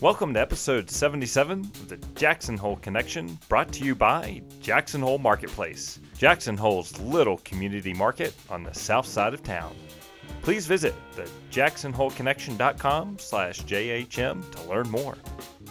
Welcome to episode 77 of the Jackson Hole Connection, brought to you by Jackson Hole Marketplace, Jackson Hole's little community market on the south side of town. Please visit the jacksonholeconnection.com slash JHM to learn more.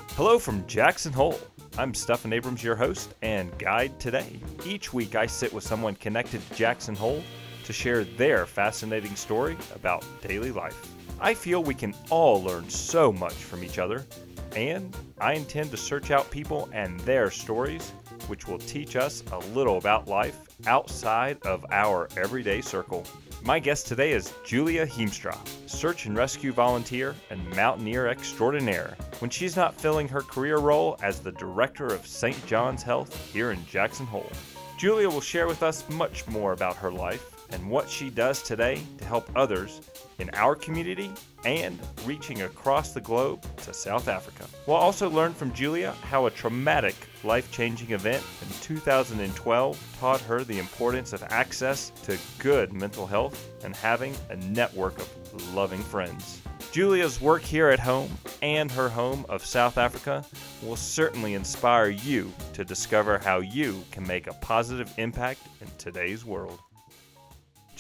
Hello from Jackson Hole. I'm Stephan Abrams, your host and guide today. Each week I sit with someone connected to Jackson Hole to share their fascinating story about daily life. I feel we can all learn so much from each other, and I intend to search out people and their stories, which will teach us a little about life outside of our everyday circle. My guest today is Julia Heemstra, search and rescue volunteer and mountaineer extraordinaire, when she's not filling her career role as the director of St. John's Health here in Jackson Hole. Julia will share with us much more about her life and what she does today to help others in our community and reaching across the globe to South Africa. We'll also learn from Julia how a traumatic, life changing event in 2012 taught her the importance of access to good mental health and having a network of loving friends. Julia's work here at home and her home of South Africa will certainly inspire you to discover how you can make a positive impact in today's world.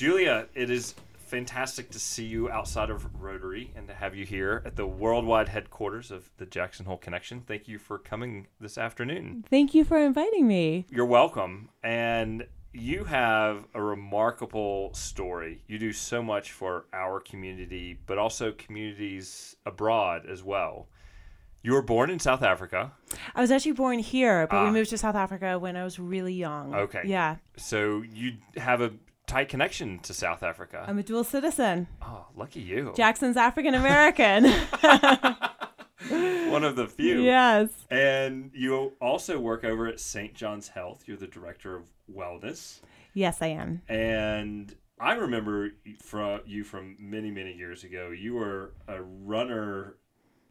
Julia, it is fantastic to see you outside of Rotary and to have you here at the worldwide headquarters of the Jackson Hole Connection. Thank you for coming this afternoon. Thank you for inviting me. You're welcome. And you have a remarkable story. You do so much for our community, but also communities abroad as well. You were born in South Africa. I was actually born here, but Ah. we moved to South Africa when I was really young. Okay. Yeah. So you have a tight connection to South Africa. I'm a dual citizen. oh, lucky you. Jackson's African American. One of the few. yes. And you also work over at St. John's Health. You're the director of wellness. Yes, I am. And I remember from you from many, many years ago. You were a runner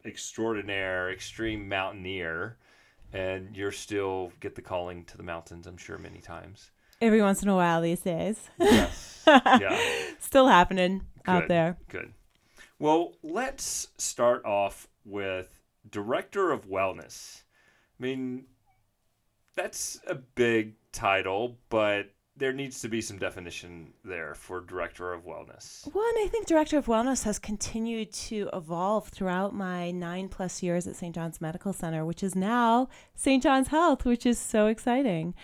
extraordinaire, extreme mountaineer, and you're still get the calling to the mountains. I'm sure many times. Every once in a while these days. Yes. yeah. Still happening out there. Good. Well, let's start off with director of wellness. I mean, that's a big title, but there needs to be some definition there for director of wellness. One, I think Director of Wellness has continued to evolve throughout my nine plus years at St. John's Medical Center, which is now St. John's Health, which is so exciting.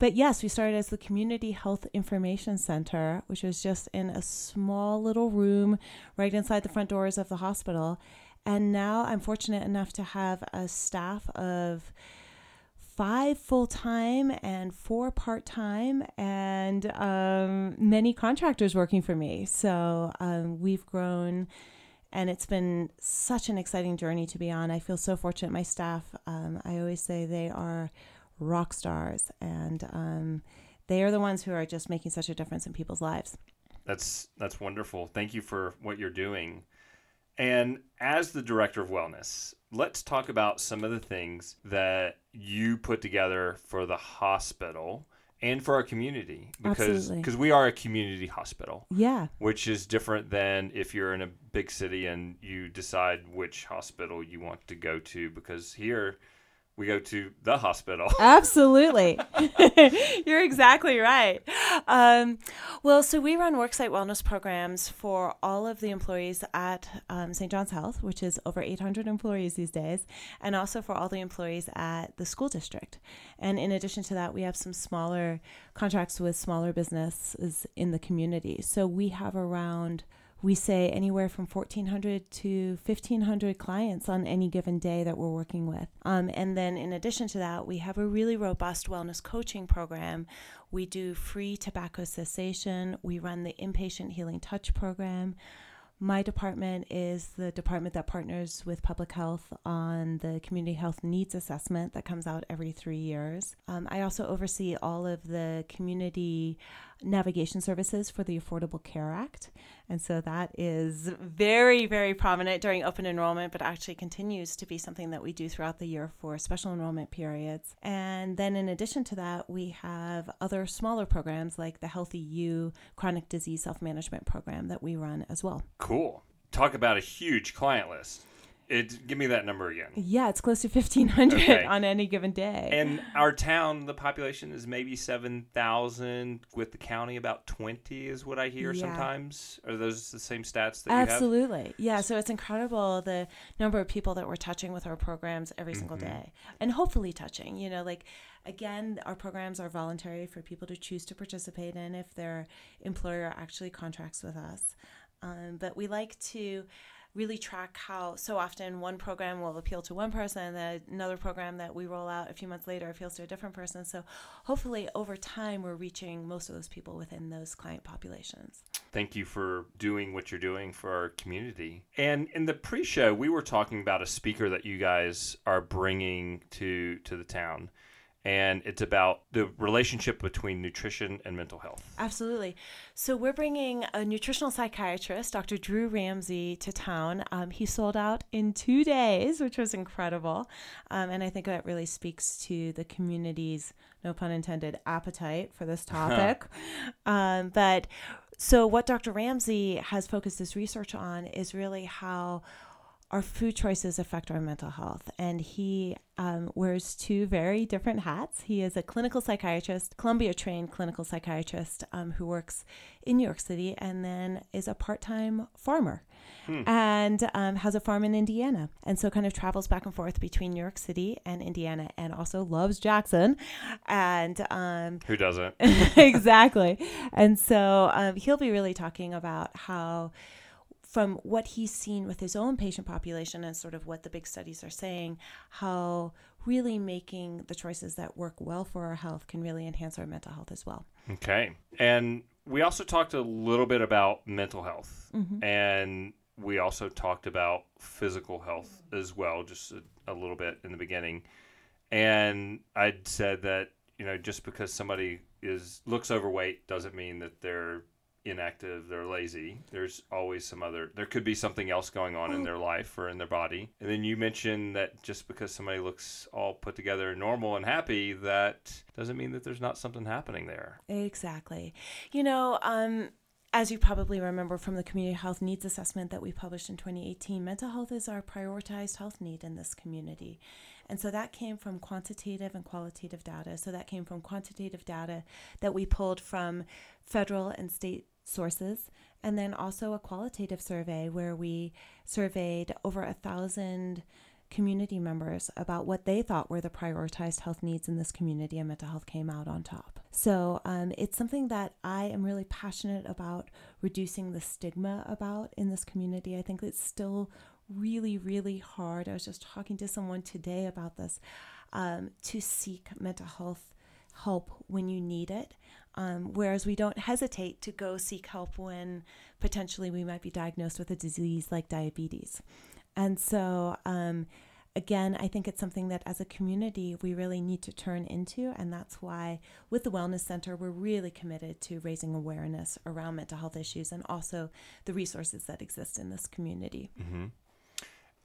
But yes, we started as the Community Health Information Center, which was just in a small little room right inside the front doors of the hospital. And now I'm fortunate enough to have a staff of five full time and four part time, and um, many contractors working for me. So um, we've grown, and it's been such an exciting journey to be on. I feel so fortunate. My staff, um, I always say they are rock stars, and um, they are the ones who are just making such a difference in people's lives. That's that's wonderful. Thank you for what you're doing. And as the director of wellness, let's talk about some of the things that you put together for the hospital and for our community because because we are a community hospital. Yeah. which is different than if you're in a big city and you decide which hospital you want to go to because here we go to the hospital. Absolutely. You're exactly right. Um, well, so we run worksite wellness programs for all of the employees at um, St. John's Health, which is over 800 employees these days, and also for all the employees at the school district. And in addition to that, we have some smaller contracts with smaller businesses in the community. So we have around we say anywhere from 1400 to 1500 clients on any given day that we're working with. Um, and then in addition to that we have a really robust wellness coaching program. We do free tobacco cessation. We run the inpatient healing touch program. My department is the department that partners with public health on the community health needs assessment that comes out every three years. Um, I also oversee all of the community navigation services for the Affordable Care Act. And so that is very, very prominent during open enrollment, but actually continues to be something that we do throughout the year for special enrollment periods. And then in addition to that, we have other smaller programs like the Healthy You chronic disease self management program that we run as well. Cool. talk about a huge client list. It give me that number again. Yeah, it's close to 1,500 Okay. on any given day. And our town, the population is maybe seven thousand. With the county, about twenty is what I hear Yeah. sometimes. Are those the same stats that you Absolutely. Yeah. So it's incredible the number of people that we're touching with our programs every single Mm-hmm. day and hopefully touching. You know, like, again, our programs are voluntary for people to choose to participate in if their employer actually contracts with us. Um, but we like to really track how so often one program will appeal to one person and another program that we roll out a few months later appeals to a different person. So hopefully over time we're reaching most of those people within those client populations. Thank you for doing what you're doing for our community. And in the pre-show, we were talking about a speaker that you guys are bringing to to the town, and it's about the relationship between nutrition and mental health. Absolutely. So we're bringing a nutritional psychiatrist, Dr. Drew Ramsey, to town. Um, he sold out in two days, which was incredible, um, and I think that really speaks to the community's, no pun intended, appetite for this topic. um, but so what Dr. Ramsey has focused his research on is really how our food choices affect our mental health. And he um, wears two very different hats. He is a clinical psychiatrist, Columbia trained clinical psychiatrist um, who works in New York City and then is a part time farmer and um, has a farm in Indiana. And so kind of travels back and forth between New York City and Indiana and also loves Jackson. And um, Who doesn't? exactly. And so um, he'll be really talking about how, from what he's seen with his own patient population and sort of what the big studies are saying, how really making the choices that work well for our health can really enhance our mental health as well. Okay. And we also talked a little bit about mental health, mm-hmm. and we also talked about physical health as well, just a, a little bit in the beginning. And I'd said that you know just because somebody is looks overweight doesn't mean that they're inactive, they're lazy. There's always some other. There could be something else going on in their life or in their body. And then you mentioned that just because somebody looks all put together normal and happy, that doesn't mean that there's not something happening there. Exactly. You know, um, as you probably remember from the community health needs assessment that we published in 2018, mental health is our prioritized health need in this community. And so that came from quantitative and qualitative data. So that came from quantitative data that we pulled from federal and state sources, and then also a qualitative survey where we surveyed over a thousand community members about what they thought were the prioritized health needs in this community, and mental health came out on top. So um, it's something that I am really passionate about reducing the stigma about in this community. I think it's still really, really hard. I was just talking to someone today about this um, to seek mental health help when you need it. Um, whereas we don't hesitate to go seek help when potentially we might be diagnosed with a disease like diabetes. And so, um, again, I think it's something that as a community we really need to turn into. And that's why, with the Wellness Center, we're really committed to raising awareness around mental health issues and also the resources that exist in this community.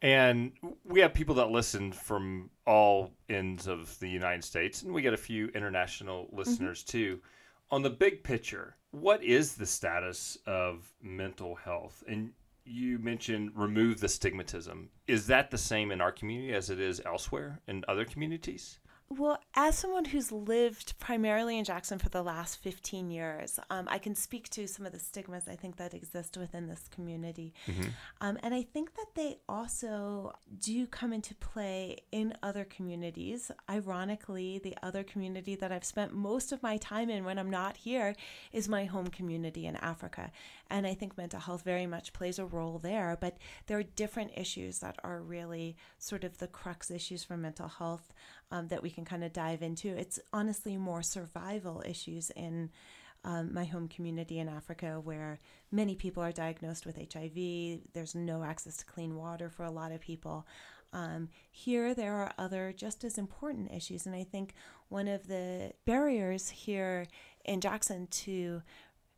And we have people that listen from all ends of the United States, and we get a few international listeners too. On the big picture, what is the status of mental health? And you mentioned remove the stigmatism. Is that the same in our community as it is elsewhere in other communities? Well, as someone who's lived primarily in Jackson for the last 15 years, um, I can speak to some of the stigmas I think that exist within this community. Um, and I think that they also do come into play in other communities. Ironically, the other community that I've spent most of my time in when I'm not here is my home community in Africa. And I think mental health very much plays a role there, but there are different issues that are really sort of the crux issues for mental health um, that we can kind of dive into. It's honestly more survival issues in um, my home community in Africa, where many people are diagnosed with HIV. There's no access to clean water for a lot of people. Um, here, there are other just as important issues. And I think one of the barriers here in Jackson to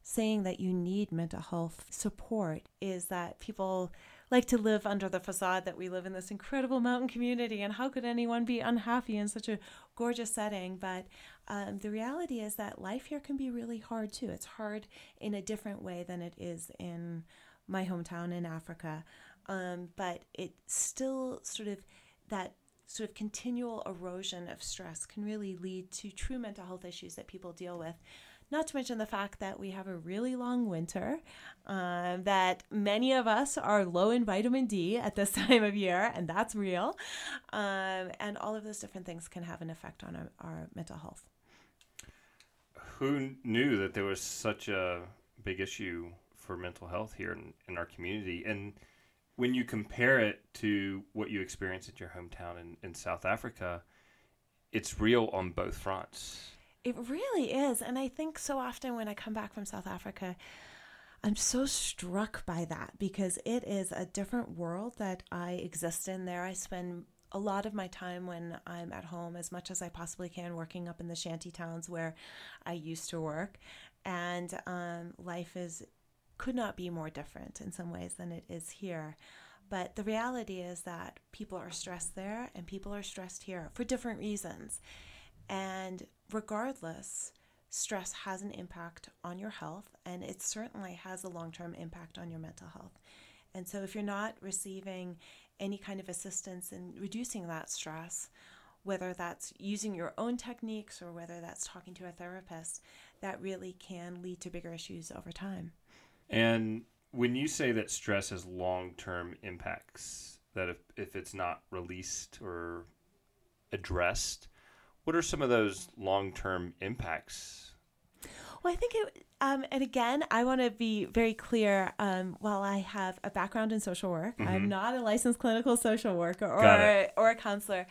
saying that you need mental health support is that people like to live under the facade that we live in this incredible mountain community and how could anyone be unhappy in such a gorgeous setting but um, the reality is that life here can be really hard too it's hard in a different way than it is in my hometown in Africa. Um, but it still sort of that sort of continual erosion of stress can really lead to true mental health issues that people deal with. Not to mention the fact that we have a really long winter, um, that many of us are low in vitamin D at this time of year, and that's real. Um, and all of those different things can have an effect on our, our mental health. Who knew that there was such a big issue for mental health here in, in our community? And when you compare it to what you experience at your hometown in, in South Africa, it's real on both fronts. It really is. And I think so often when I come back from South Africa, I'm so struck by that because it is a different world that I exist in there. I spend a lot of my time when I'm at home as much as I possibly can working up in the shanty towns where I used to work. And um, life is could not be more different in some ways than it is here. But the reality is that people are stressed there and people are stressed here for different reasons. And regardless, stress has an impact on your health and it certainly has a long term impact on your mental health. And so if you're not receiving any kind of assistance in reducing that stress, whether that's using your own techniques or whether that's talking to a therapist, that really can lead to bigger issues over time. And when you say that stress has long term impacts, that if, if it's not released or addressed, what are some of those long term impacts? Well, I think it, um, and again, I want to be very clear. Um, while I have a background in social work, mm-hmm. I'm not a licensed clinical social worker or a, or a counselor,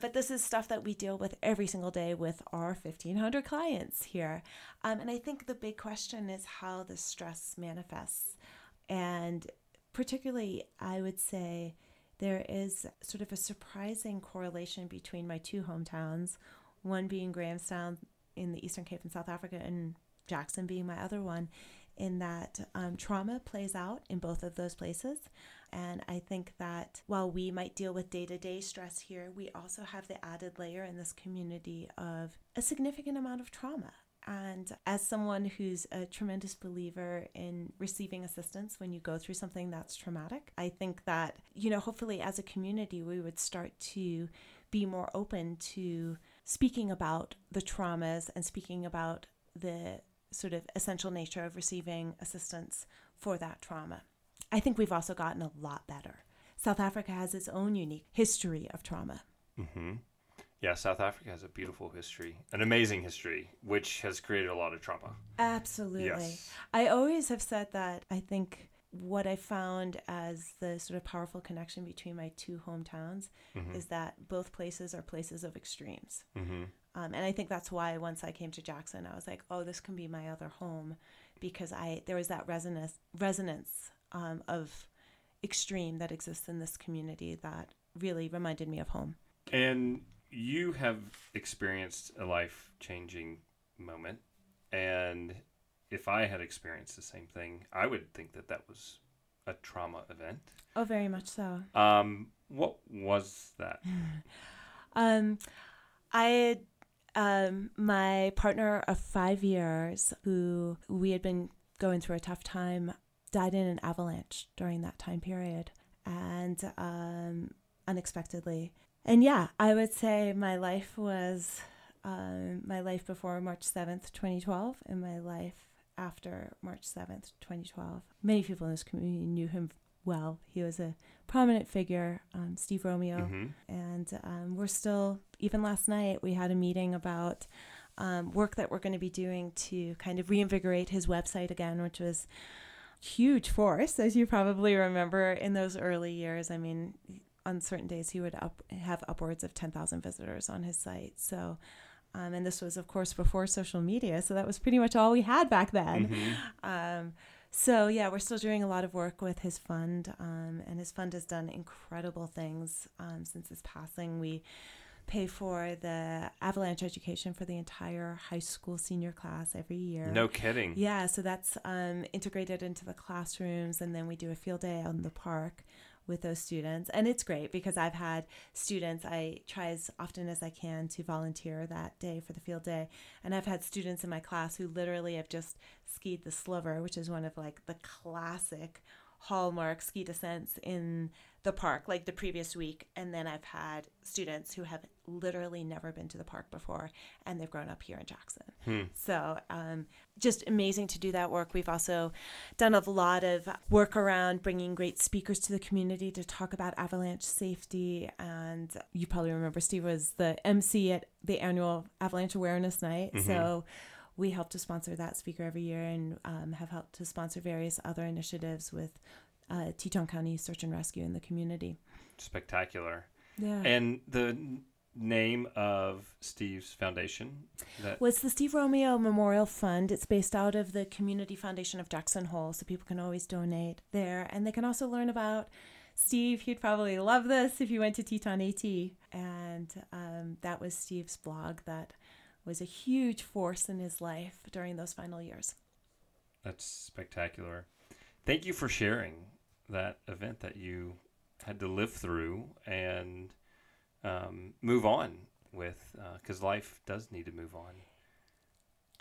but this is stuff that we deal with every single day with our 1,500 clients here. Um, and I think the big question is how the stress manifests, and particularly, I would say there is sort of a surprising correlation between my two hometowns, one being Grahamstown in the Eastern Cape in South Africa and Jackson being my other one, in that um, trauma plays out in both of those places. And I think that while we might deal with day to day stress here, we also have the added layer in this community of a significant amount of trauma. And as someone who's a tremendous believer in receiving assistance when you go through something that's traumatic, I think that, you know, hopefully as a community, we would start to be more open to speaking about the traumas and speaking about the sort of essential nature of receiving assistance for that trauma. I think we've also gotten a lot better. South Africa has its own unique history of trauma. Mm-hmm. Yeah, South Africa has a beautiful history, an amazing history, which has created a lot of trauma. Absolutely. Yes. I always have said that I think what I found as the sort of powerful connection between my two hometowns mm-hmm. is that both places are places of extremes. Mm-hmm. Um, and I think that's why once I came to Jackson, I was like, oh, this can be my other home because I there was that resonance resonance um, of extreme that exists in this community that really reminded me of home. And you have experienced a life changing moment, and if I had experienced the same thing, I would think that that was a trauma event. Oh, very much so. Um, what was that? um, I um, my partner of five years, who we had been going through a tough time, died in an avalanche during that time period, and um, unexpectedly. And yeah, I would say my life was um, my life before March seventh, twenty twelve, and my life after March 7th, 2012. Many people in this community knew him well. He was a prominent figure, um, Steve Romeo. Mm-hmm. And um, we're still, even last night, we had a meeting about um, work that we're going to be doing to kind of reinvigorate his website again, which was huge force, as you probably remember in those early years. I mean, on certain days, he would up, have upwards of 10,000 visitors on his site. So um, and this was, of course, before social media. So that was pretty much all we had back then. Mm-hmm. Um, so, yeah, we're still doing a lot of work with his fund. Um, and his fund has done incredible things um, since his passing. We pay for the avalanche education for the entire high school senior class every year. No kidding. Yeah, so that's um, integrated into the classrooms, and then we do a field day out in the park with those students. And it's great because I've had students, I try as often as I can to volunteer that day for the field day. And I've had students in my class who literally have just skied the sliver, which is one of like the classic hallmark ski descents in the park like the previous week and then i've had students who have literally never been to the park before and they've grown up here in jackson. Hmm. so um, just amazing to do that work. We've also done a lot of work around bringing great speakers to the community to talk about avalanche safety and you probably remember steve was the mc at the annual avalanche awareness night. So we help to sponsor that speaker every year and um, have helped to sponsor various other initiatives with uh, Teton County Search and Rescue in the community. Spectacular. Yeah. And the name of Steve's foundation? That well, it's the Steve Romeo Memorial Fund. It's based out of the Community Foundation of Jackson Hole, so people can always donate there. And they can also learn about Steve. He'd probably love this if you went to Teton AT. And um, that was Steve's blog that was a huge force in his life during those final years. That's spectacular. Thank you for sharing that event that you had to live through and um, move on with, because life does need to move on.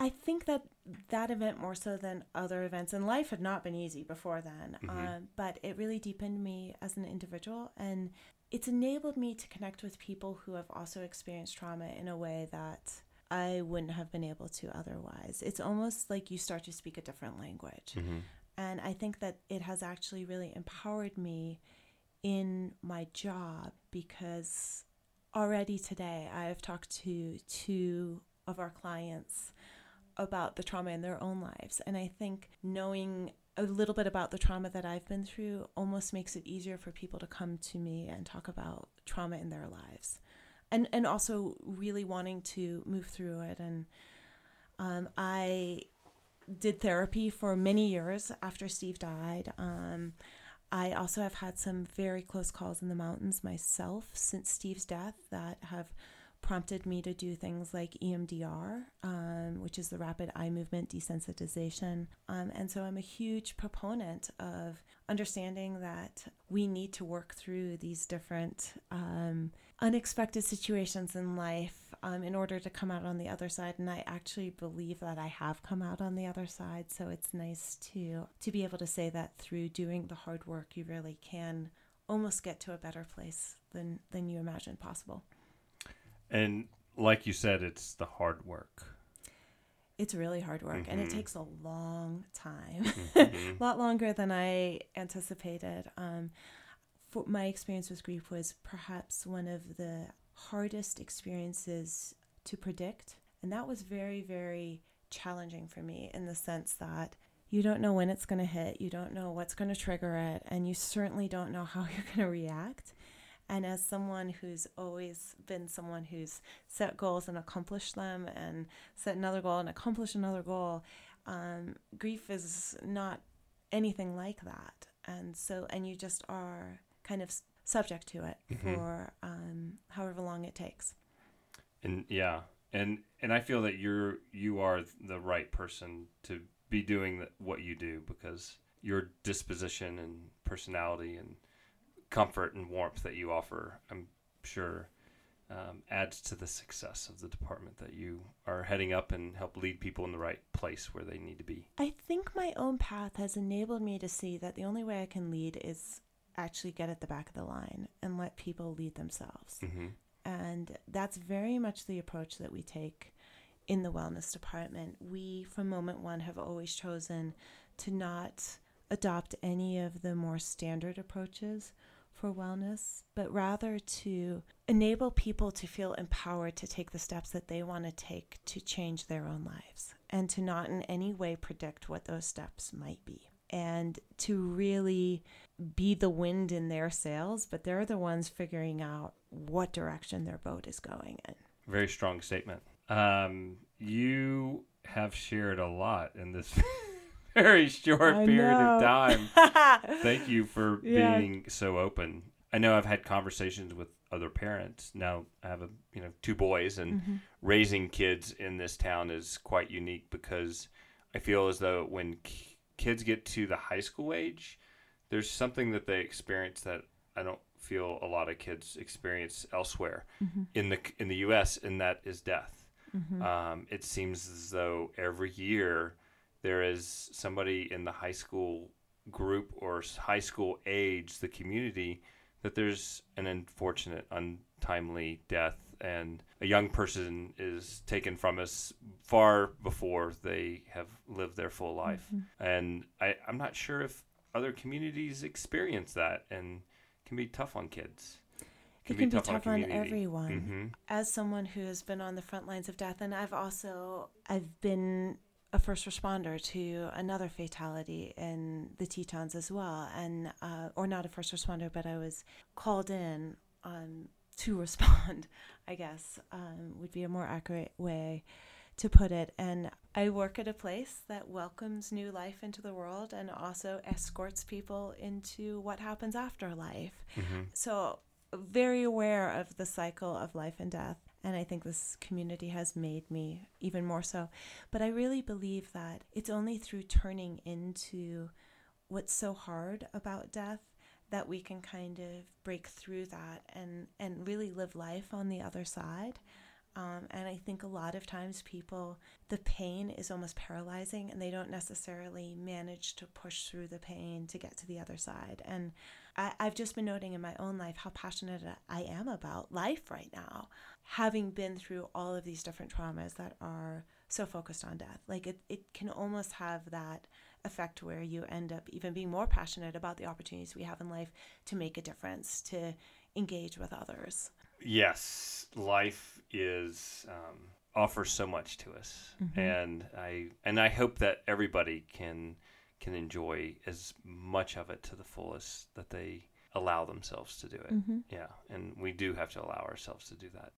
I think that that event more so than other events, and life had not been easy before then, um, but it really deepened me as an individual, and it's enabled me to connect with people who have also experienced trauma in a way that I wouldn't have been able to otherwise. It's almost like you start to speak a different language, and I think that it has actually really empowered me in my job because already today I have talked to two of our clients about the trauma in their own lives. And I think knowing a little bit about the trauma that I've been through almost makes it easier for people to come to me and talk about trauma in their lives. And and also really wanting to move through it. And um, I did therapy for many years after Steve died. Um, I also have had some very close calls in the mountains myself since Steve's death that have prompted me to do things like EMDR, um, which is the rapid eye movement desensitization. Um, and so I'm a huge proponent of understanding that we need to work through these different um, unexpected situations in life um, in order to come out on the other side. And I actually believe that I have come out on the other side. So it's nice to to be able to say that through doing the hard work, you really can almost get to a better place than than you imagined possible. And like you said, it's the hard work. It's really hard work and it Mhm. takes a long time. Mhm. a lot longer than I anticipated. Um, for my experience with grief was perhaps one of the hardest experiences to predict, and that was very, very challenging for me in the sense that you don't know when it's going to hit, you don't know what's going to trigger it, and you certainly don't know how you're going to react. And as someone who's always been someone who's set goals and accomplished them, and set another goal and accomplish another goal, um, grief is not anything like that. And so, and you just are kind of subject to it Mhm. for um, however long it takes. And yeah, and and I feel that you're you are the right person to be doing what you do because your disposition and personality and comfort and warmth that you offer, I'm sure, um, adds to the success of the department that you are heading up and help lead people in the right place where they need to be. I think my own path has enabled me to see that the only way I can lead is actually get at the back of the line and let people lead themselves. hmm And that's very much the approach that we take in the wellness department. We, from moment one, have always chosen to not adopt any of the more standard approaches for wellness, but rather to enable people to feel empowered to take the steps that they want to take to change their own lives and to not in any way predict what those steps might be. And to really be the wind in their sails, but they're the ones figuring out what direction their boat is going in. Very strong statement. Um, you have shared a lot in this very short I period of time. Thank you for Yeah. being so open. I know I've had conversations with other parents. Now I have a you know two boys, and Mm-hmm. raising kids in this town is quite unique because I feel as though when kids get to the high school age, there's something that they experience that I don't feel a lot of kids experience elsewhere Mm-hmm. in the in the U.S. and that is death. Um, it seems as though every year there is somebody in the high school group or high school age, the community, that there's an unfortunate, untimely death and a young person is taken from us far before they have lived their full life. Mm-hmm. And I, I'm not sure if other communities experience that and can be tough on kids. Can it can be tough, be tough on, on, everyone. Mm-hmm. As someone who has been on the front lines of death, and I've also I've been a first responder to another fatality in the Tetons as well, and uh, or not a first responder, but I was called in um, to respond. I guess um, would be a more accurate way to put it. And I work at a place that welcomes new life into the world and also escorts people into what happens after life. Mm-hmm. So very aware of the cycle of life and death. And I think this community has made me even more so. But I really believe that it's only through turning into what's so hard about death that we can kind of break through that and, and really live life on the other side. Um, and I think a lot of times people, the pain is almost paralyzing and they don't necessarily manage to push through the pain to get to the other side. And I, I've just been noting in my own life how passionate I am about life right now, having been through all of these different traumas that are so focused on death. Like it, it can almost have that effect where you end up even being more passionate about the opportunities we have in life to make a difference, to engage with others. Yes, life is um, offers so much to us, mm-hmm. and I and I hope that everybody can can enjoy as much of it to the fullest that they allow themselves to do it. Mm-hmm. Yeah, and we do have to allow ourselves to do that.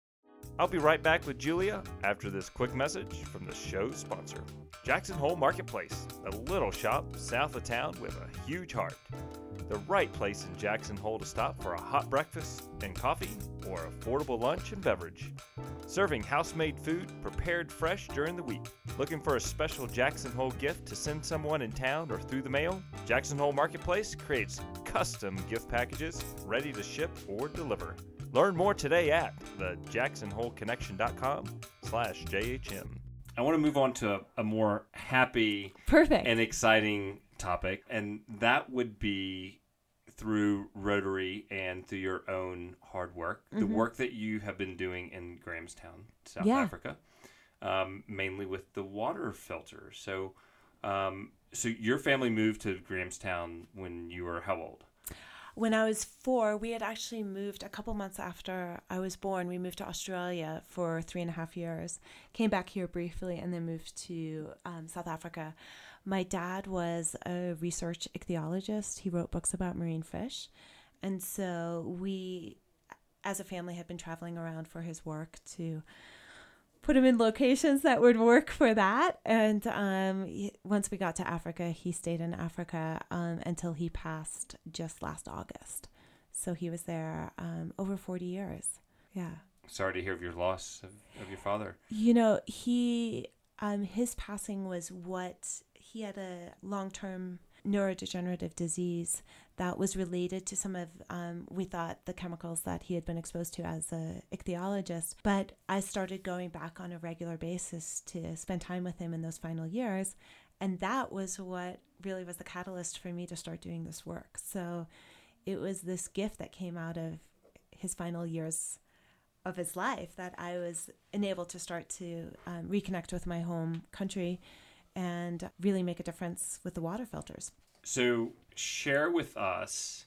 I'll be right back with Julia after this quick message from the show's sponsor Jackson Hole Marketplace, a little shop south of town with a huge heart. The right place in Jackson Hole to stop for a hot breakfast and coffee or affordable lunch and beverage. Serving house made food prepared fresh during the week. Looking for a special Jackson Hole gift to send someone in town or through the mail? Jackson Hole Marketplace creates custom gift packages ready to ship or deliver. Learn more today at thejacksonholeconnection.com slash JHM. I want to move on to a, a more happy Perfect. and exciting topic, and that would be through Rotary and through your own hard work, mm-hmm. the work that you have been doing in Grahamstown, South yeah. Africa, um, mainly with the water filter. So, um, so your family moved to Grahamstown when you were how old? When I was four, we had actually moved a couple months after I was born. We moved to Australia for three and a half years, came back here briefly, and then moved to um, South Africa. My dad was a research ichthyologist, he wrote books about marine fish. And so we, as a family, had been traveling around for his work to put him in locations that would work for that. And um, he, once we got to Africa, he stayed in Africa um, until he passed just last August. So he was there um, over 40 years. Yeah. Sorry to hear of your loss of, of your father. You know, he, um, his passing was what he had a long term neurodegenerative disease that was related to some of, um, we thought, the chemicals that he had been exposed to as a ichthyologist. But I started going back on a regular basis to spend time with him in those final years. And that was what really was the catalyst for me to start doing this work. So it was this gift that came out of his final years of his life that I was enabled to start to um, reconnect with my home country and really make a difference with the water filters. So, share with us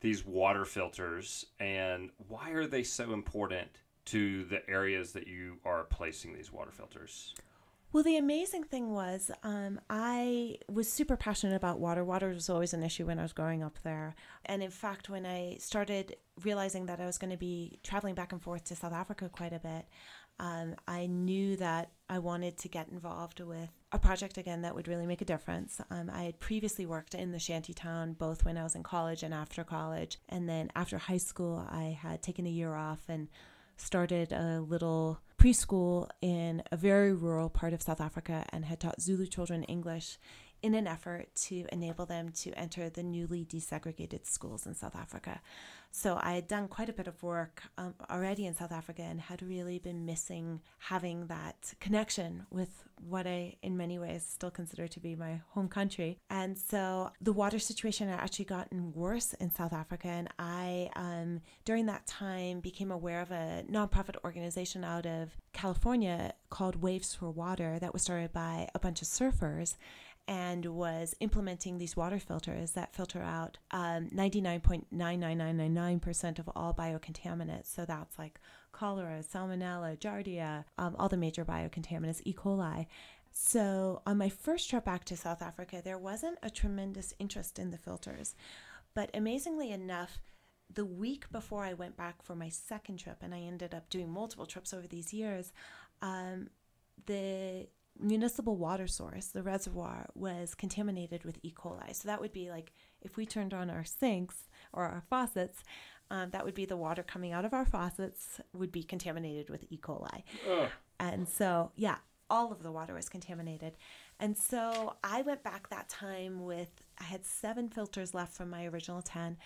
these water filters and why are they so important to the areas that you are placing these water filters? Well, the amazing thing was, um, I was super passionate about water. Water was always an issue when I was growing up there. And in fact, when I started realizing that I was going to be traveling back and forth to South Africa quite a bit, um, I knew that I wanted to get involved with a project again that would really make a difference. Um, I had previously worked in the shanty town both when I was in college and after college. And then after high school, I had taken a year off and started a little preschool in a very rural part of South Africa and had taught Zulu children English in an effort to enable them to enter the newly desegregated schools in South Africa. So I had done quite a bit of work um, already in South Africa and had really been missing having that connection with what I, in many ways, still consider to be my home country. And so the water situation had actually gotten worse in South Africa. And I, um, during that time, became aware of a nonprofit organization out of California called Waves for Water that was started by a bunch of surfers and was implementing these water filters that filter out um, 99.99999% of all biocontaminants. So that's like cholera, salmonella, giardia, um, all the major biocontaminants, E. coli. So on my first trip back to South Africa, there wasn't a tremendous interest in the filters. But amazingly enough, the week before I went back for my second trip, and I ended up doing multiple trips over these years, um, the municipal water source, the reservoir, was contaminated with E. coli. So that would be like if we turned on our sinks or our faucets, um, that would be the water coming out of our faucets would be contaminated with E. coli. Ugh. And so, yeah, all of the water was contaminated. And so I went back that time with, I had seven filters left from my original 10.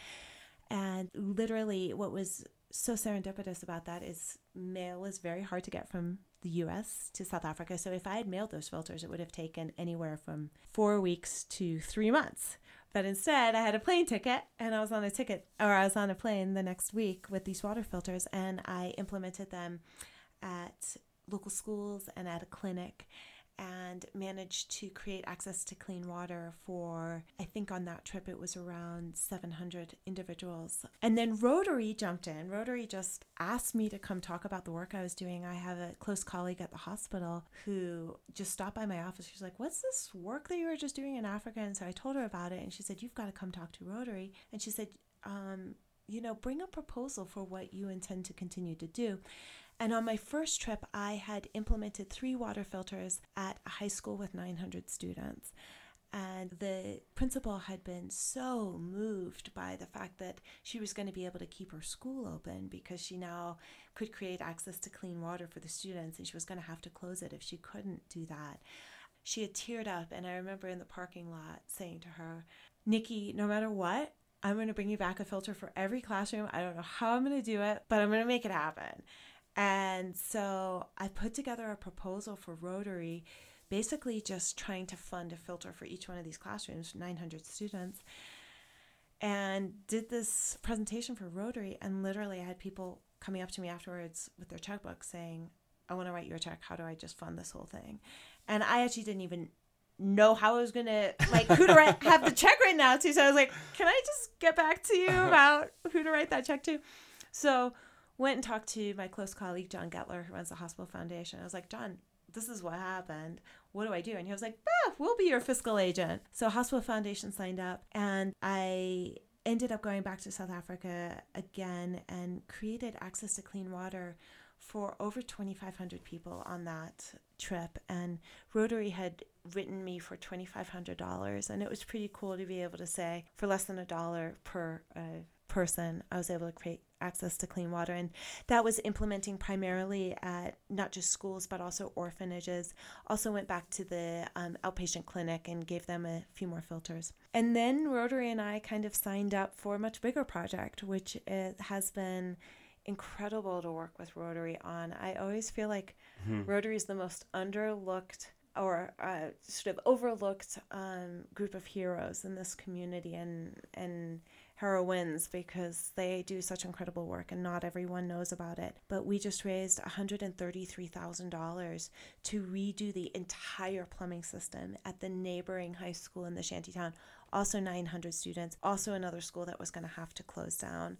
And literally, what was so serendipitous about that is mail is very hard to get from the US to South Africa. So if I had mailed those filters, it would have taken anywhere from four weeks to three months. But instead, I had a plane ticket and I was on a ticket or I was on a plane the next week with these water filters and I implemented them at local schools and at a clinic and managed to create access to clean water for, I think on that trip it was around 700 individuals. And then Rotary jumped in. Rotary just asked me to come talk about the work I was doing. I have a close colleague at the hospital who just stopped by my office. She's like, What's this work that you were just doing in Africa? And so I told her about it, and she said, You've got to come talk to Rotary. And she said, um, you know, bring a proposal for what you intend to continue to do. And on my first trip, I had implemented three water filters at a high school with 900 students. And the principal had been so moved by the fact that she was going to be able to keep her school open because she now could create access to clean water for the students and she was going to have to close it if she couldn't do that. She had teared up, and I remember in the parking lot saying to her, Nikki, no matter what, I'm going to bring you back a filter for every classroom. I don't know how I'm going to do it, but I'm going to make it happen. And so I put together a proposal for Rotary, basically just trying to fund a filter for each one of these classrooms, 900 students, and did this presentation for Rotary. And literally, I had people coming up to me afterwards with their checkbook saying, I want to write you a check. How do I just fund this whole thing? And I actually didn't even know how I was gonna like who to write have the check right now to. So I was like, can I just get back to you about who to write that check to? So went and talked to my close colleague John Getler, who runs the Hospital Foundation. I was like, John, this is what happened. What do I do? And he was like, bah, we'll be your fiscal agent. So Hospital Foundation signed up, and I ended up going back to South Africa again and created access to clean water for over 2,500 people on that trip. And Rotary had written me for $2,500, and it was pretty cool to be able to say for less than a dollar per uh, person, I was able to create access to clean water. And that was implementing primarily at not just schools, but also orphanages. Also went back to the um, outpatient clinic and gave them a few more filters. And then Rotary and I kind of signed up for a much bigger project, which has been incredible to work with Rotary on. I always feel like mm-hmm. Rotary is the most underlooked or uh, sort of overlooked um, group of heroes in this community and and heroines because they do such incredible work and not everyone knows about it. But we just raised $133,000 to redo the entire plumbing system at the neighboring high school in the shantytown. Also, 900 students, also another school that was going to have to close down.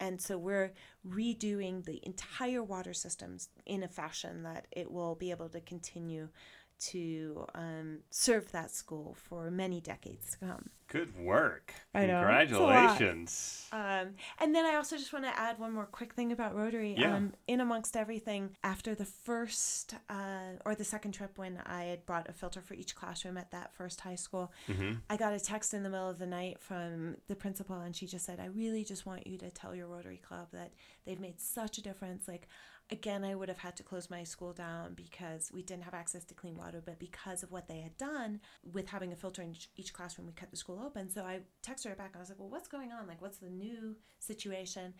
And so we're redoing the entire water systems in a fashion that it will be able to continue to um, serve that school for many decades to come. Good work! I Congratulations! Um, Um, and then I also just want to add one more quick thing about Rotary. Yeah. Um, in amongst everything, after the first uh, or the second trip when I had brought a filter for each classroom at that first high school, Mm-hmm. I got a text in the middle of the night from the principal, and she just said, I really just want you to tell your Rotary Club that they've made such a difference. Like, again, I would have had to close my school down because we didn't have access to clean water, but because of what they had done with having a filter in each- classroom, we kept the school open. So I texted her back, and I was like, Well, what's going on? Like, what's the new situation?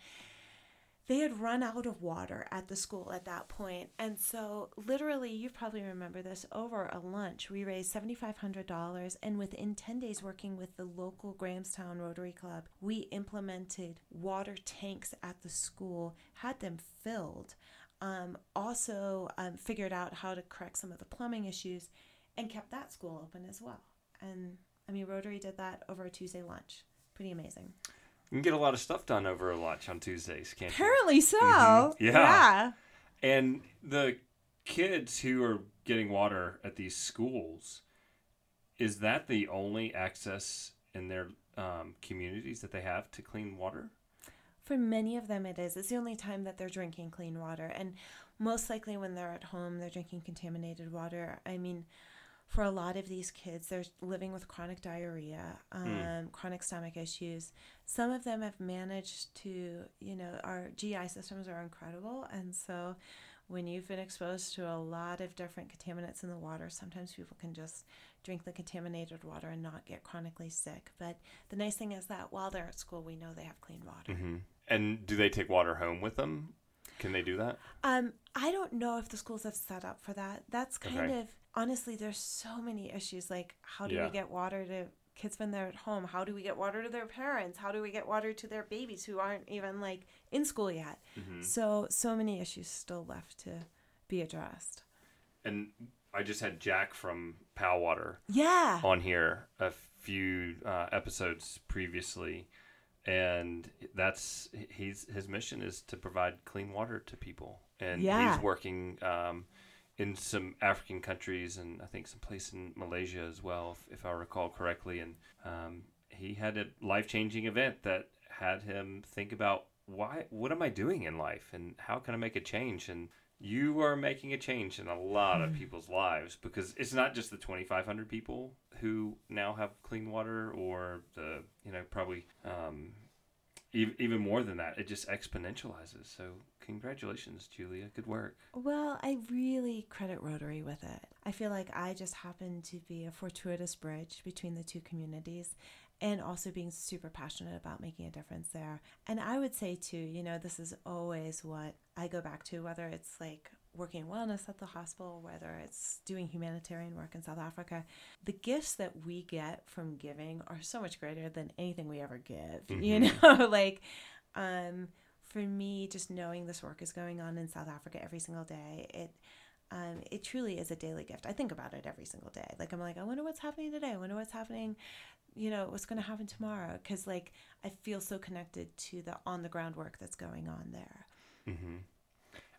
They had run out of water at the school at that point. And so literally you probably remember this over a lunch we raised $7500 and within 10 days working with the local grahamstown rotary club we implemented water tanks at the school had them filled um, also um, figured out how to correct some of the plumbing issues and kept that school open as well. And i mean rotary did that over a tuesday lunch. Pretty amazing You can get a lot of stuff done over a lunch on Tuesdays, can't you? apparently so Mhm. Yeah. yeah. And the kids who are getting water at these schools, is that the only access in their um, communities that they have to clean water? For many of them, it is. It's the only time that they're drinking clean water. And most likely, when they're at home, they're drinking contaminated water. I mean, for a lot of these kids, they're living with chronic diarrhea, um, chronic stomach issues. Some of them have managed to, you know, our GI systems are incredible. And so, when you've been exposed to a lot of different contaminants in the water, sometimes people can just drink the contaminated water and not get chronically sick. But the nice thing is that while they're at school, we know they have clean water. Mm-hmm. And do they take water home with them? Can they do that? Um, I don't know if the schools have set up for that. That's kind Okay. of honestly, there's so many issues. Like, how do Yeah. we get water to kids when they're at home? How do we get water to their parents? How do we get water to their babies who aren't even like in school yet? Mm-hmm. So, so many issues still left to be addressed. And I just had Jack from Pal Water Yeah. on here a few uh, episodes previously, and that's he's his mission is to provide clean water to people, and Yeah. he's working um, in some African countries and I think some place in Malaysia as well, if, if I recall correctly, and um, he had a life changing event that had him think about why what am I doing in life? And how can I make a change? And you are making a change in a lot of people's lives because it's not just the 2500 people who now have clean water or the you know probably um, e- even more than that. It just exponentializes. So congratulations julia. Good work. Well, I really credit Rotary with it. I feel like I just happen to be a fortuitous bridge between the two communities and also being super passionate about making a difference there. And I would say, too, you know, this is always what I go back to, whether it's like working in wellness at the hospital, whether it's doing humanitarian work in South Africa. The gifts that we get from giving are so much greater than anything we ever give, you know, like, um, for me, just knowing this work is going on in South Africa every single day, it um, it truly is a daily gift. I think about it every single day. Like I'm like, I wonder what's happening today. I wonder what's happening, you know, what's going to happen tomorrow. Because like I feel so connected to the on the ground work that's going on there. Hmm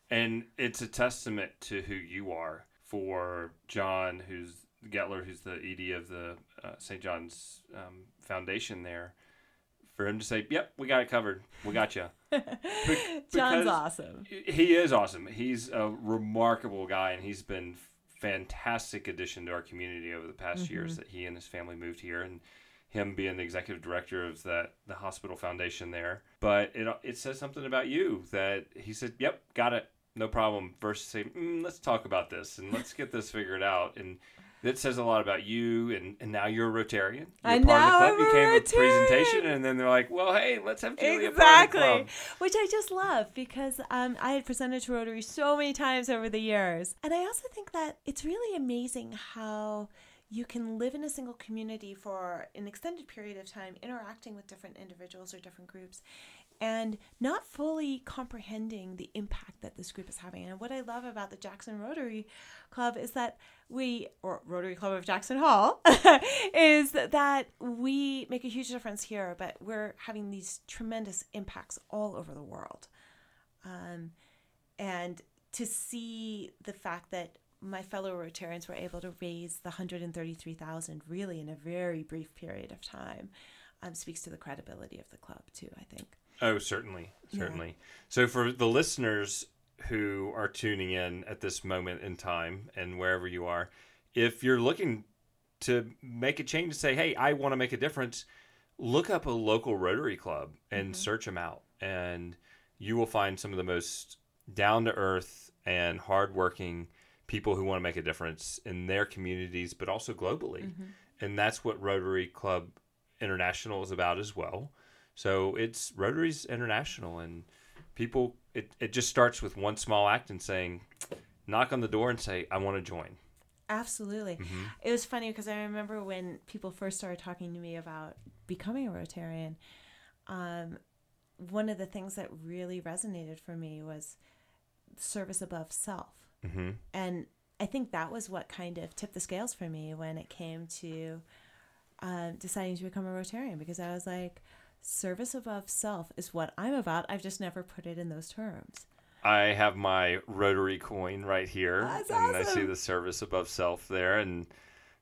and it's a testament to who you are for john who's Gettler, who's the ed of the uh, st john's um, foundation there for him to say yep we got it covered. We got you John's awesome. He is awesome. He's a remarkable guy, and he's been fantastic addition to our community over the past years that he and his family moved here, and him being the executive director of that the hospital foundation there. But it it says something about you that he said, "Yep, got it, no problem." Versus say, mm, "Let's talk about this and let's get this figured out." And that says a lot about you, and, and now you're a Rotarian. You're I part know, of the club. I'm You a came with presentation, and then they're like, "Well, hey, let's have Julia part of the Exactly, club." which I just love because um, I had presented to Rotary so many times over the years, and I also think that it's really amazing how you can live in a single community for an extended period of time, interacting with different individuals or different groups, and not fully comprehending the impact that this group is having. And what I love about the Jackson Rotary Club is that we, or Rotary Club of Jackson Hole, is that we make a huge difference here, but we're having these tremendous impacts all over the world. Um, and to see the fact that my fellow Rotarians were able to raise the 133,000 really in a very brief period of time um, speaks to the credibility of the club too. I think. Oh, certainly, certainly. Yeah. So for the listeners who are tuning in at this moment in time and wherever you are, if you're looking to make a change and say, "Hey, I want to make a difference," look up a local Rotary Club and mm-hmm. search them out, and you will find some of the most down to earth and hardworking people who want to make a difference in their communities, but also globally. Mm-hmm. And that's what Rotary Club International is about as well. So it's Rotary's International, and people, it, it just starts with one small act and saying, knock on the door and say, I want to join. Absolutely. Mm-hmm. It was funny because I remember when people first started talking to me about becoming a Rotarian, um, one of the things that really resonated for me was service above self. Mm-hmm. And I think that was what kind of tipped the scales for me when it came to um, deciding to become a Rotarian because I was like, service above self is what I'm about. I've just never put it in those terms. I have my rotary coin right here, That's and awesome. I see the service above self there, and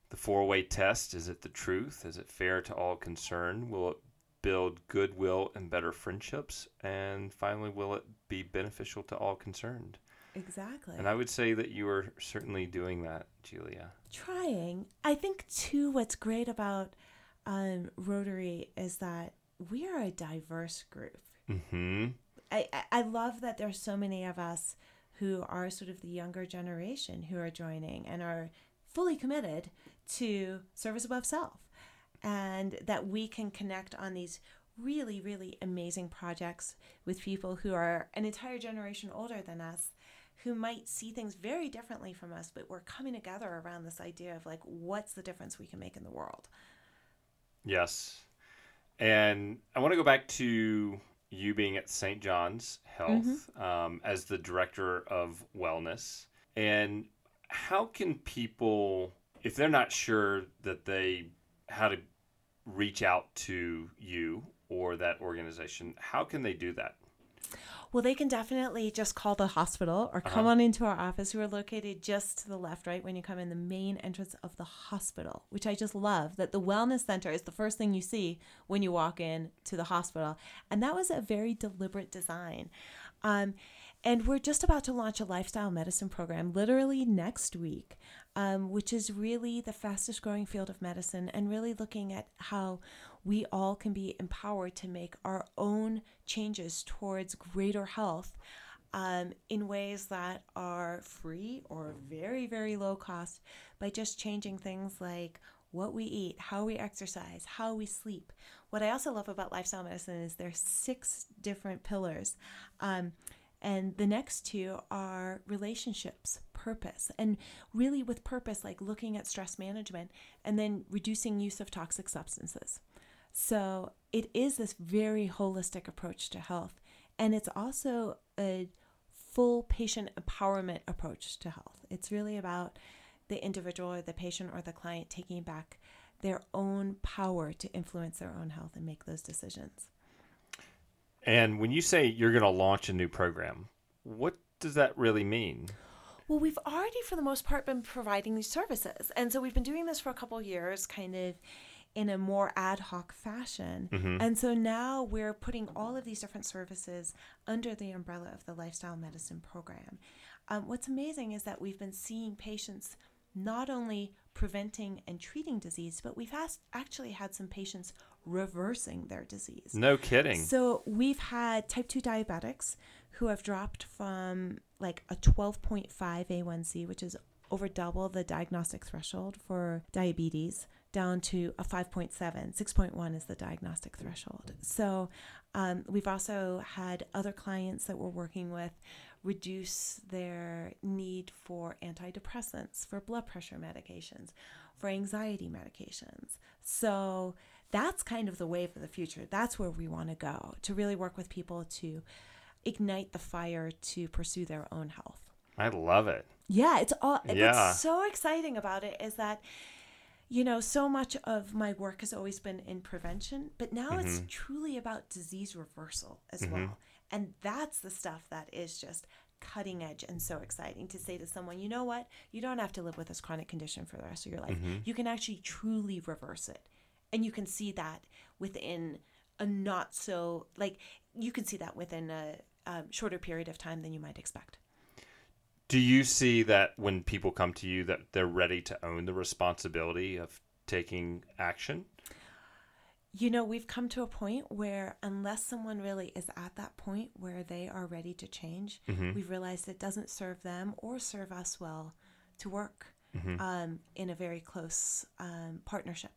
the four-way test: is it the truth? Is it fair to all concerned? Will it build goodwill and better friendships? And finally, will it be beneficial to all concerned? Exactly. And I would say that you are certainly doing that, Julia. Trying. I think too. What's great about um, Rotary is that we are a diverse group. Mm-hmm. I, I love that there's so many of us who are sort of the younger generation who are joining and are fully committed to service above self and that we can connect on these really really amazing projects with people who are an entire generation older than us who might see things very differently from us but we're coming together around this idea of like what's the difference we can make in the world yes and i want to go back to you being at St. John's Health mm-hmm. um, as the director of wellness. And how can people, if they're not sure that they, how to reach out to you or that organization, how can they do that? Well, they can definitely just call the hospital or come uh-huh. on into our office. We're located just to the left, right, when you come in the main entrance of the hospital, which I just love that the wellness center is the first thing you see when you walk in to the hospital. And that was a very deliberate design. Um, and we're just about to launch a lifestyle medicine program literally next week, um, which is really the fastest growing field of medicine and really looking at how we all can be empowered to make our own changes towards greater health um, in ways that are free or very, very low cost by just changing things like what we eat, how we exercise, how we sleep. What I also love about lifestyle medicine is there's six different pillars. Um, and the next two are relationships, purpose, and really with purpose, like looking at stress management and then reducing use of toxic substances. So it is this very holistic approach to health. And it's also a full patient empowerment approach to health. It's really about the individual or the patient or the client taking back their own power to influence their own health and make those decisions. And when you say you're going to launch a new program, what does that really mean? Well, we've already, for the most part, been providing these services. And so we've been doing this for a couple years, kind of in a more ad hoc fashion. Mm-hmm. And so now we're putting all of these different services under the umbrella of the lifestyle medicine program. Um, what's amazing is that we've been seeing patients not only preventing and treating disease, but we've has- actually had some patients reversing their disease. No kidding. So we've had type 2 diabetics who have dropped from like a 12.5 A1C, which is over double the diagnostic threshold for diabetes, down to a 5.7. 6.1 is the diagnostic threshold. So um, we've also had other clients that we're working with reduce their need for antidepressants, for blood pressure medications, for anxiety medications. So that's kind of the wave of the future. That's where we want to go to really work with people to ignite the fire to pursue their own health. I love it. Yeah, it's all yeah. what's so exciting about it is that you know, so much of my work has always been in prevention, but now mm-hmm. it's truly about disease reversal as mm-hmm. well. And that's the stuff that is just cutting edge and so exciting to say to someone, you know what? You don't have to live with this chronic condition for the rest of your life. Mm-hmm. You can actually truly reverse it. And you can see that within a not so like you can see that within a um, shorter period of time than you might expect. Do you see that when people come to you that they're ready to own the responsibility of taking action? You know, we've come to a point where unless someone really is at that point where they are ready to change, Mm-hmm. we've realized it doesn't serve them or serve us well to work Mm-hmm. um, in a very close um, partnership.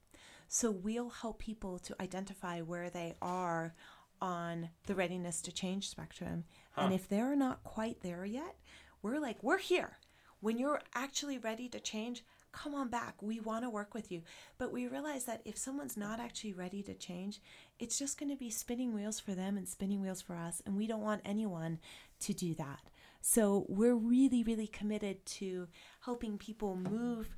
So we'll help people to identify where they are on the readiness to change spectrum. And if they're not quite there yet, we're like, we're here. When you're actually ready to change, come on back. We want to work with you. But we realize that if someone's not actually ready to change, it's just going to be spinning wheels for them and spinning wheels for us. And we don't want anyone to do that. So we're really, really committed to helping people move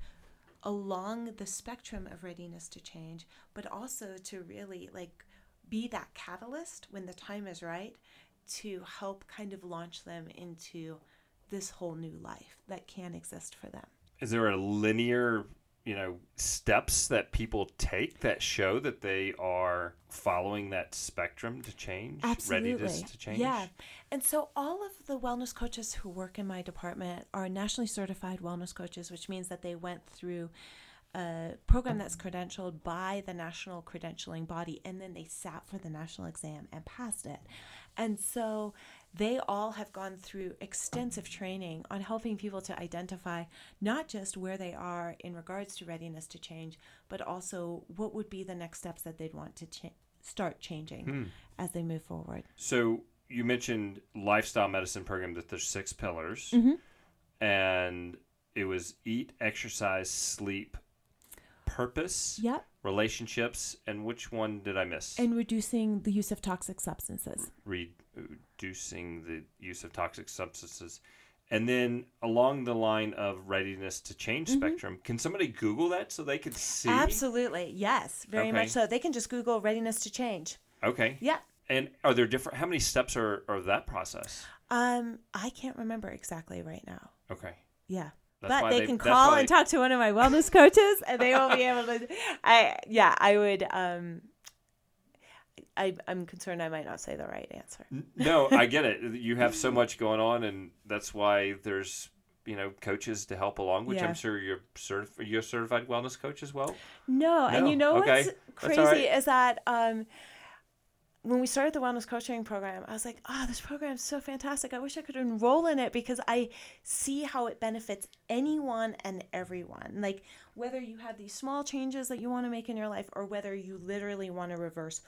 along the spectrum of readiness to change, but also to really like be that catalyst when the time is right to help kind of launch them into this whole new life that can exist for them. Is there a linear, you know, steps that people take that show that they are following that spectrum to change, Absolutely. readiness to change? Yeah. And so all of the wellness coaches who work in my department are nationally certified wellness coaches, which means that they went through a program that's credentialed by the national credentialing body and then they sat for the national exam and passed it. And so they all have gone through extensive training on helping people to identify not just where they are in regards to readiness to change, but also what would be the next steps that they'd want to cha- start changing as they move forward. So you mentioned lifestyle medicine program that there's six pillars, Mm-hmm. and it was eat, exercise, sleep, purpose, Yep. relationships, and which one did I miss? And reducing the use of toxic substances. reducing the use of toxic substances. And then along the line of readiness to change Mm-hmm. spectrum, can somebody Google that so they could see? Absolutely. Yes. Very Okay. much so. They can just Google readiness to change. Okay. Yeah. And are there different? How many steps are are that process? Um, I can't remember exactly right now. Okay. Yeah. That's but why they, they- can call and talk to one of my wellness coaches and they will be able to I yeah, I would um I, I'm concerned I might not say the right answer. No, I get it. You have so much going on, and that's why there's you know coaches to help along. Which Yeah. I'm sure you're certif- you're certified wellness coach as well. No, and you know okay. what's crazy right. is that um, when we started the wellness coaching program, I was like, "Oh, this program is so fantastic! I wish I could enroll in it because I see how it benefits anyone and everyone. Like whether you have these small changes that you want to make in your life, or whether you literally want to reverse."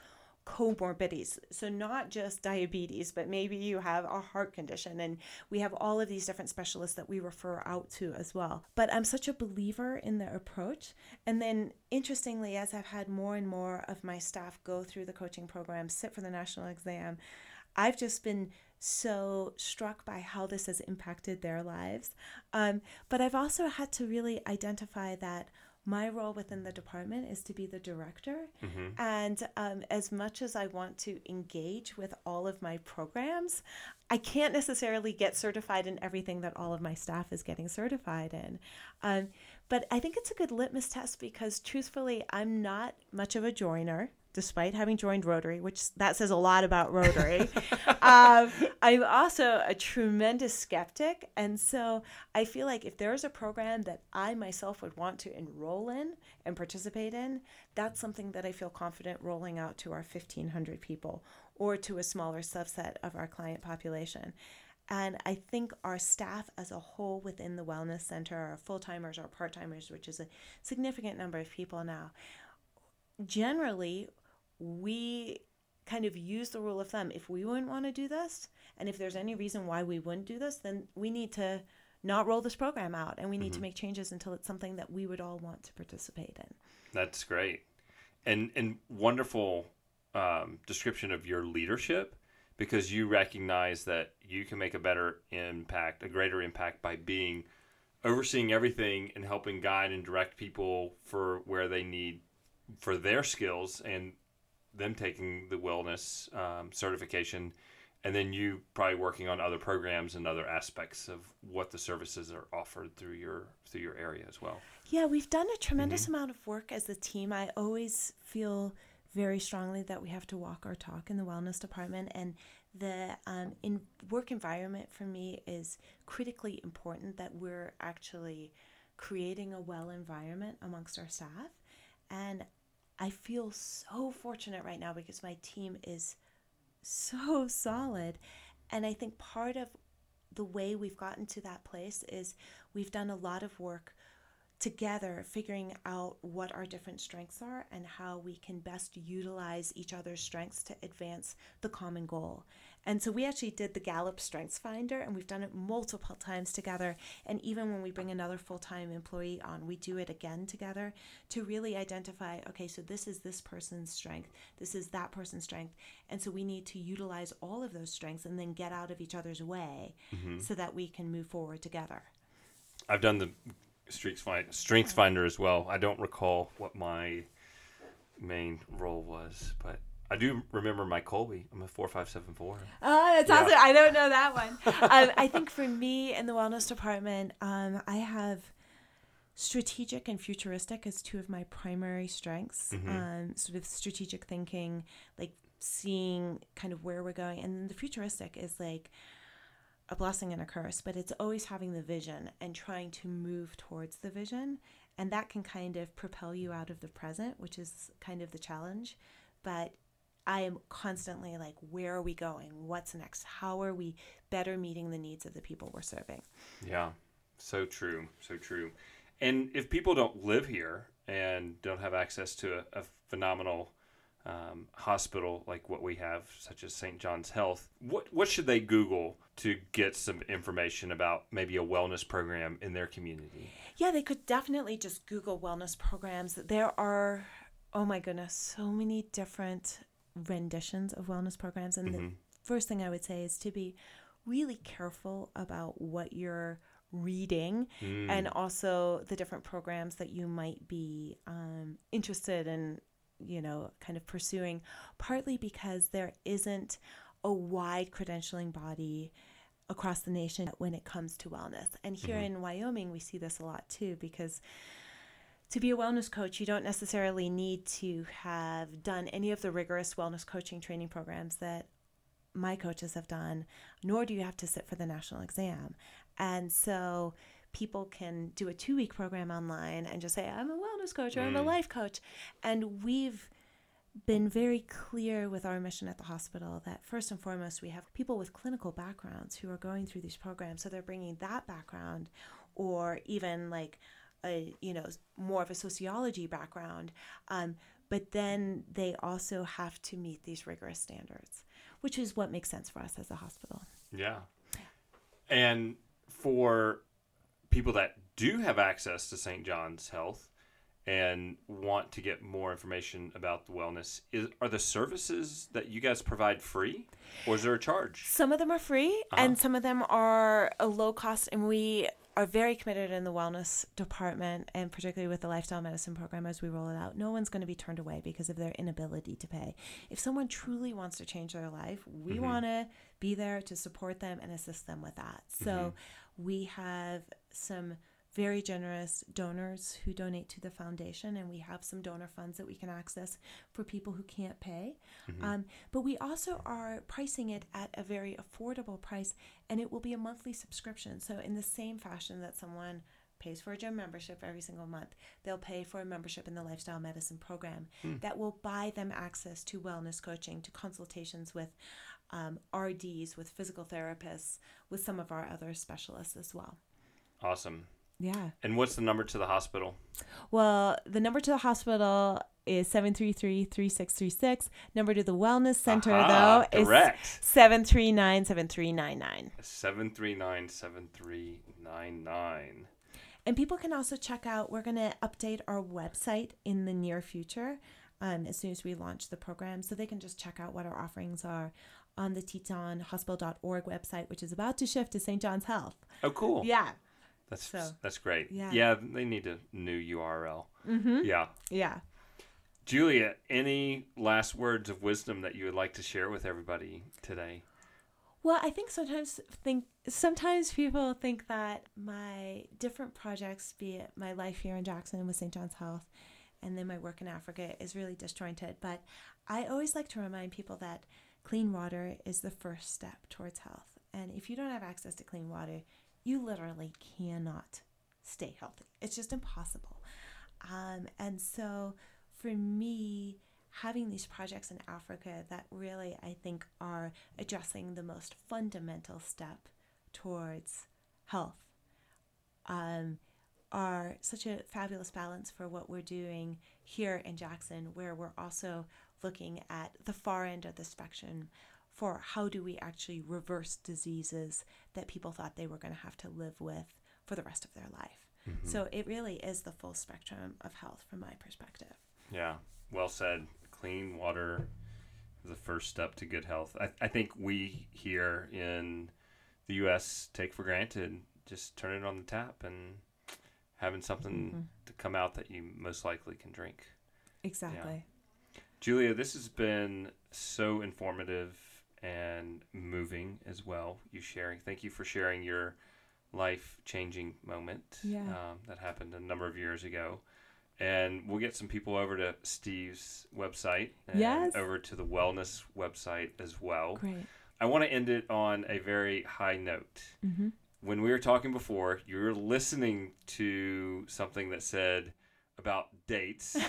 Comorbidities. So not just diabetes but maybe you have a heart condition and we have all of these different specialists that we refer out to as well. But i'm such a believer in the approach. And then interestingly as i've had more and more of my staff go through the coaching program sit for the national exam i've just been so struck by how this has impacted their lives. Um, but i've also had to really identify that my role within the department is to be the director. And um, as much as I want to engage with all of my programs, I can't necessarily get certified in everything that all of my staff is getting certified in. Um, but I think it's a good litmus test because truthfully, I'm not much of a joiner. Despite having joined Rotary, which that says a lot about Rotary, um, I'm also a tremendous skeptic. And so I feel like if there's a program that I myself would want to enroll in and participate in, that's something that I feel confident rolling out to our 1,500 people or to a smaller subset of our client population. And I think our staff as a whole within the Wellness Center, our full timers, our part timers, which is a significant number of people now, generally we kind of use the rule of thumb if we wouldn't want to do this and if there's any reason why we wouldn't do this then we need to not roll this program out and we need to make changes until it's something that we would all want to participate in. That's great, and and wonderful um, description of your leadership because you recognize that you can make a better impact, a greater impact by being overseeing everything and helping guide and direct people for where they need for their skills and them taking the wellness um, certification and then you probably working on other programs and other aspects of what the services are offered through your through your area as well. Yeah, we've done a tremendous amount of work as a team. I always feel very strongly that we have to walk our talk in the wellness department, and the um, in work environment for me is critically important. That we're actually creating a well environment amongst our staff, and I feel so fortunate right now because my team is so solid. And I think part of the way we've gotten to that place is we've done a lot of work together figuring out what our different strengths are and how we can best utilize each other's strengths to advance the common goal. And so we actually did the Gallup Strengths Finder and we've done it multiple times together. And even when we bring another full time employee on, we do it again together to really identify okay, so this is this person's strength, this is that person's strength. And so we need to utilize all of those strengths and then get out of each other's way mm-hmm. so that we can move forward together. I've done the Strengths Finder, Strengths Finder as well. I don't recall what my main role was, but I do remember my Kolbe. I'm a four five seven four. Oh, that's yeah. awesome! I don't know that one. um, I think for me in the wellness department, um, I have strategic and futuristic as two of my primary strengths. Mm-hmm. Um, sort of strategic thinking, like seeing kind of where we're going, and the futuristic is like a blessing and a curse, but it's always having the vision and trying to move towards the vision. And that can kind of propel you out of the present, which is kind of the challenge. But I am constantly like, where are we going? What's next? How are we better meeting the needs of the people we're serving? Yeah, so true. So true. And if people don't live here and don't have access to a, a phenomenal um, hospital like what we have, such as St. John's Health, what what should they Google to get some information about maybe a wellness program in their community? Yeah, they could definitely just Google wellness programs. There are, oh my goodness, so many different renditions of wellness programs, and mm-hmm. the first thing I would say is to be really careful about what you're reading mm. and also the different programs that you might be um, interested in you know, kind of pursuing, partly because there isn't a wide credentialing body across the nation when it comes to wellness. And here mm-hmm. in Wyoming, we see this a lot too, because to be a wellness coach, you don't necessarily need to have done any of the rigorous wellness coaching training programs that my coaches have done, nor do you have to sit for the national exam. And so people can do a two week program online and just say, I'm a wellness coach or mm. I'm a mm. life coach. And we've been very clear with our mission at the hospital that first and foremost, we have people with clinical backgrounds who are going through these programs. So they're bringing that background or even like a, you know, more of a sociology background. Um, but then they also have to meet these rigorous standards, which is what makes sense for us as a hospital. Yeah. And for people that do have access to St. John's Health and want to get more information about the wellness, is are the services that you guys provide free, or is there a charge? Some of them are free, uh-huh. and some of them are a low cost, and we are very committed in the wellness department and particularly with the lifestyle medicine program as we roll it out. No one's going to be turned away because of their inability to pay. If someone truly wants to change their life we mm-hmm. want to be there to support them and assist them with that. So mm-hmm. we have some very generous donors who donate to the foundation, and we have some donor funds that we can access for people who can't pay. Mm-hmm. Um, but we also are pricing it at a very affordable price, and it will be a monthly subscription. So, in the same fashion that someone pays for a gym membership every single month, they'll pay for a membership in the lifestyle medicine program mm. that will buy them access to wellness coaching, to consultations with um, RDs, with physical therapists, with some of our other specialists as well. Awesome. Yeah. And what's the number to the hospital? Well, the number to the hospital is 733-3636. Number to the wellness center Aha, though correct. is 739-7399. 739-7399. And people can also check out we're going to update our website in the near future. Um, as soon as we launch the program, so they can just check out what our offerings are on the tetonhospital.org website, which is about to shift to St. John's Health. Oh, cool. Yeah. That's so, that's great. Yeah. yeah, they need a new URL. Mm-hmm. Yeah. Yeah. Julia, any last words of wisdom that you would like to share with everybody today? Well, I think sometimes think sometimes people think that my different projects, be it my life here in Jackson with St. John's Health, and then my work in Africa, is really disjointed. But I always like to remind people that clean water is the first step towards health. And if you don't have access to clean water, you literally cannot stay healthy. It's just impossible. Um, and so for me, having these projects in Africa that really I think are addressing the most fundamental step towards health um, are such a fabulous balance for what we're doing here in Jackson, where we're also looking at the far end of the spectrum for how do we actually reverse diseases that people thought they were going to have to live with for the rest of their life. Mm-hmm. So it really is the full spectrum of health from my perspective. Yeah, well said. Clean water is the first step to good health. I, I think we here in the U.S. take for granted just turning it on the tap and having something mm-hmm. to come out that you most likely can drink. Exactly. Yeah. Julia, this has been so informative and moving as well. You sharing. Thank you for sharing your life changing moment yeah. um, that happened a number of years ago. And we'll get some people over to Steve's website and yes. over to the wellness website as well. Great. I want to end it on a very high note. Mm-hmm. When we were talking before, you were listening to something that said about dates.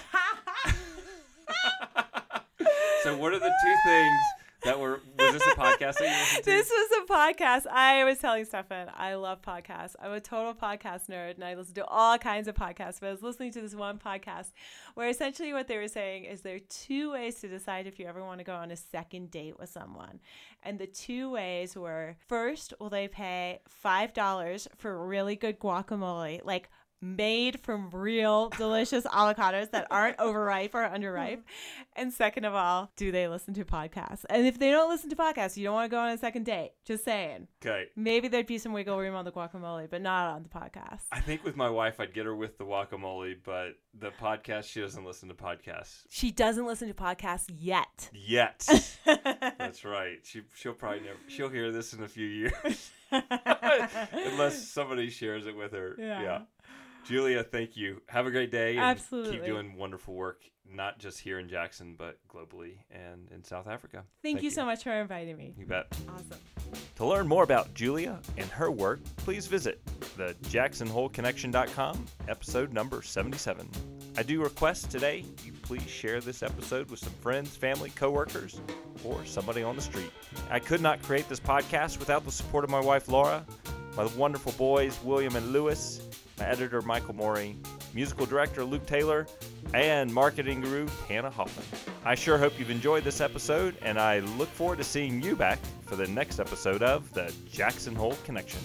so, what are the two things that were was this a podcast? This was a podcast. I was telling Stephan, I love podcasts. I'm a total podcast nerd and I listen to all kinds of podcasts. But I was listening to this one podcast where essentially what they were saying is there are two ways to decide if you ever want to go on a second date with someone. And the two ways were first, will they pay five dollars for really good guacamole? Like made from real delicious avocados that aren't overripe or underripe? Mm-hmm. And second of all, do they listen to podcasts? And if they don't listen to podcasts, you don't want to go on a second date. Just saying. Okay. Maybe there'd be some wiggle room on the guacamole, but not on the podcast. I think with my wife, I'd get her with the guacamole, but the podcast, she doesn't listen to podcasts. She doesn't listen to podcasts yet. Yet. That's right. She she'll probably never. She'll hear this in a few years, unless somebody shares it with her. Yeah. yeah. Julia, thank you. Have a great day. Absolutely. Keep doing wonderful work, not just here in Jackson, but globally and in South Africa. Thank, thank you, you so much for inviting me. You bet. Awesome. To learn more about Julia and her work, please visit the jacksonholeconnection.com, episode number 77. I do request today you please share this episode with some friends, family, coworkers, or somebody on the street. I could not create this podcast without the support of my wife Laura, my wonderful boys William and Lewis, editor Michael Moeri, musical director Luke Taylor, and marketing guru Tana Hoffman. I sure hope you've enjoyed this episode, and I look forward to seeing you back for the next episode of the Jackson Hole Connection.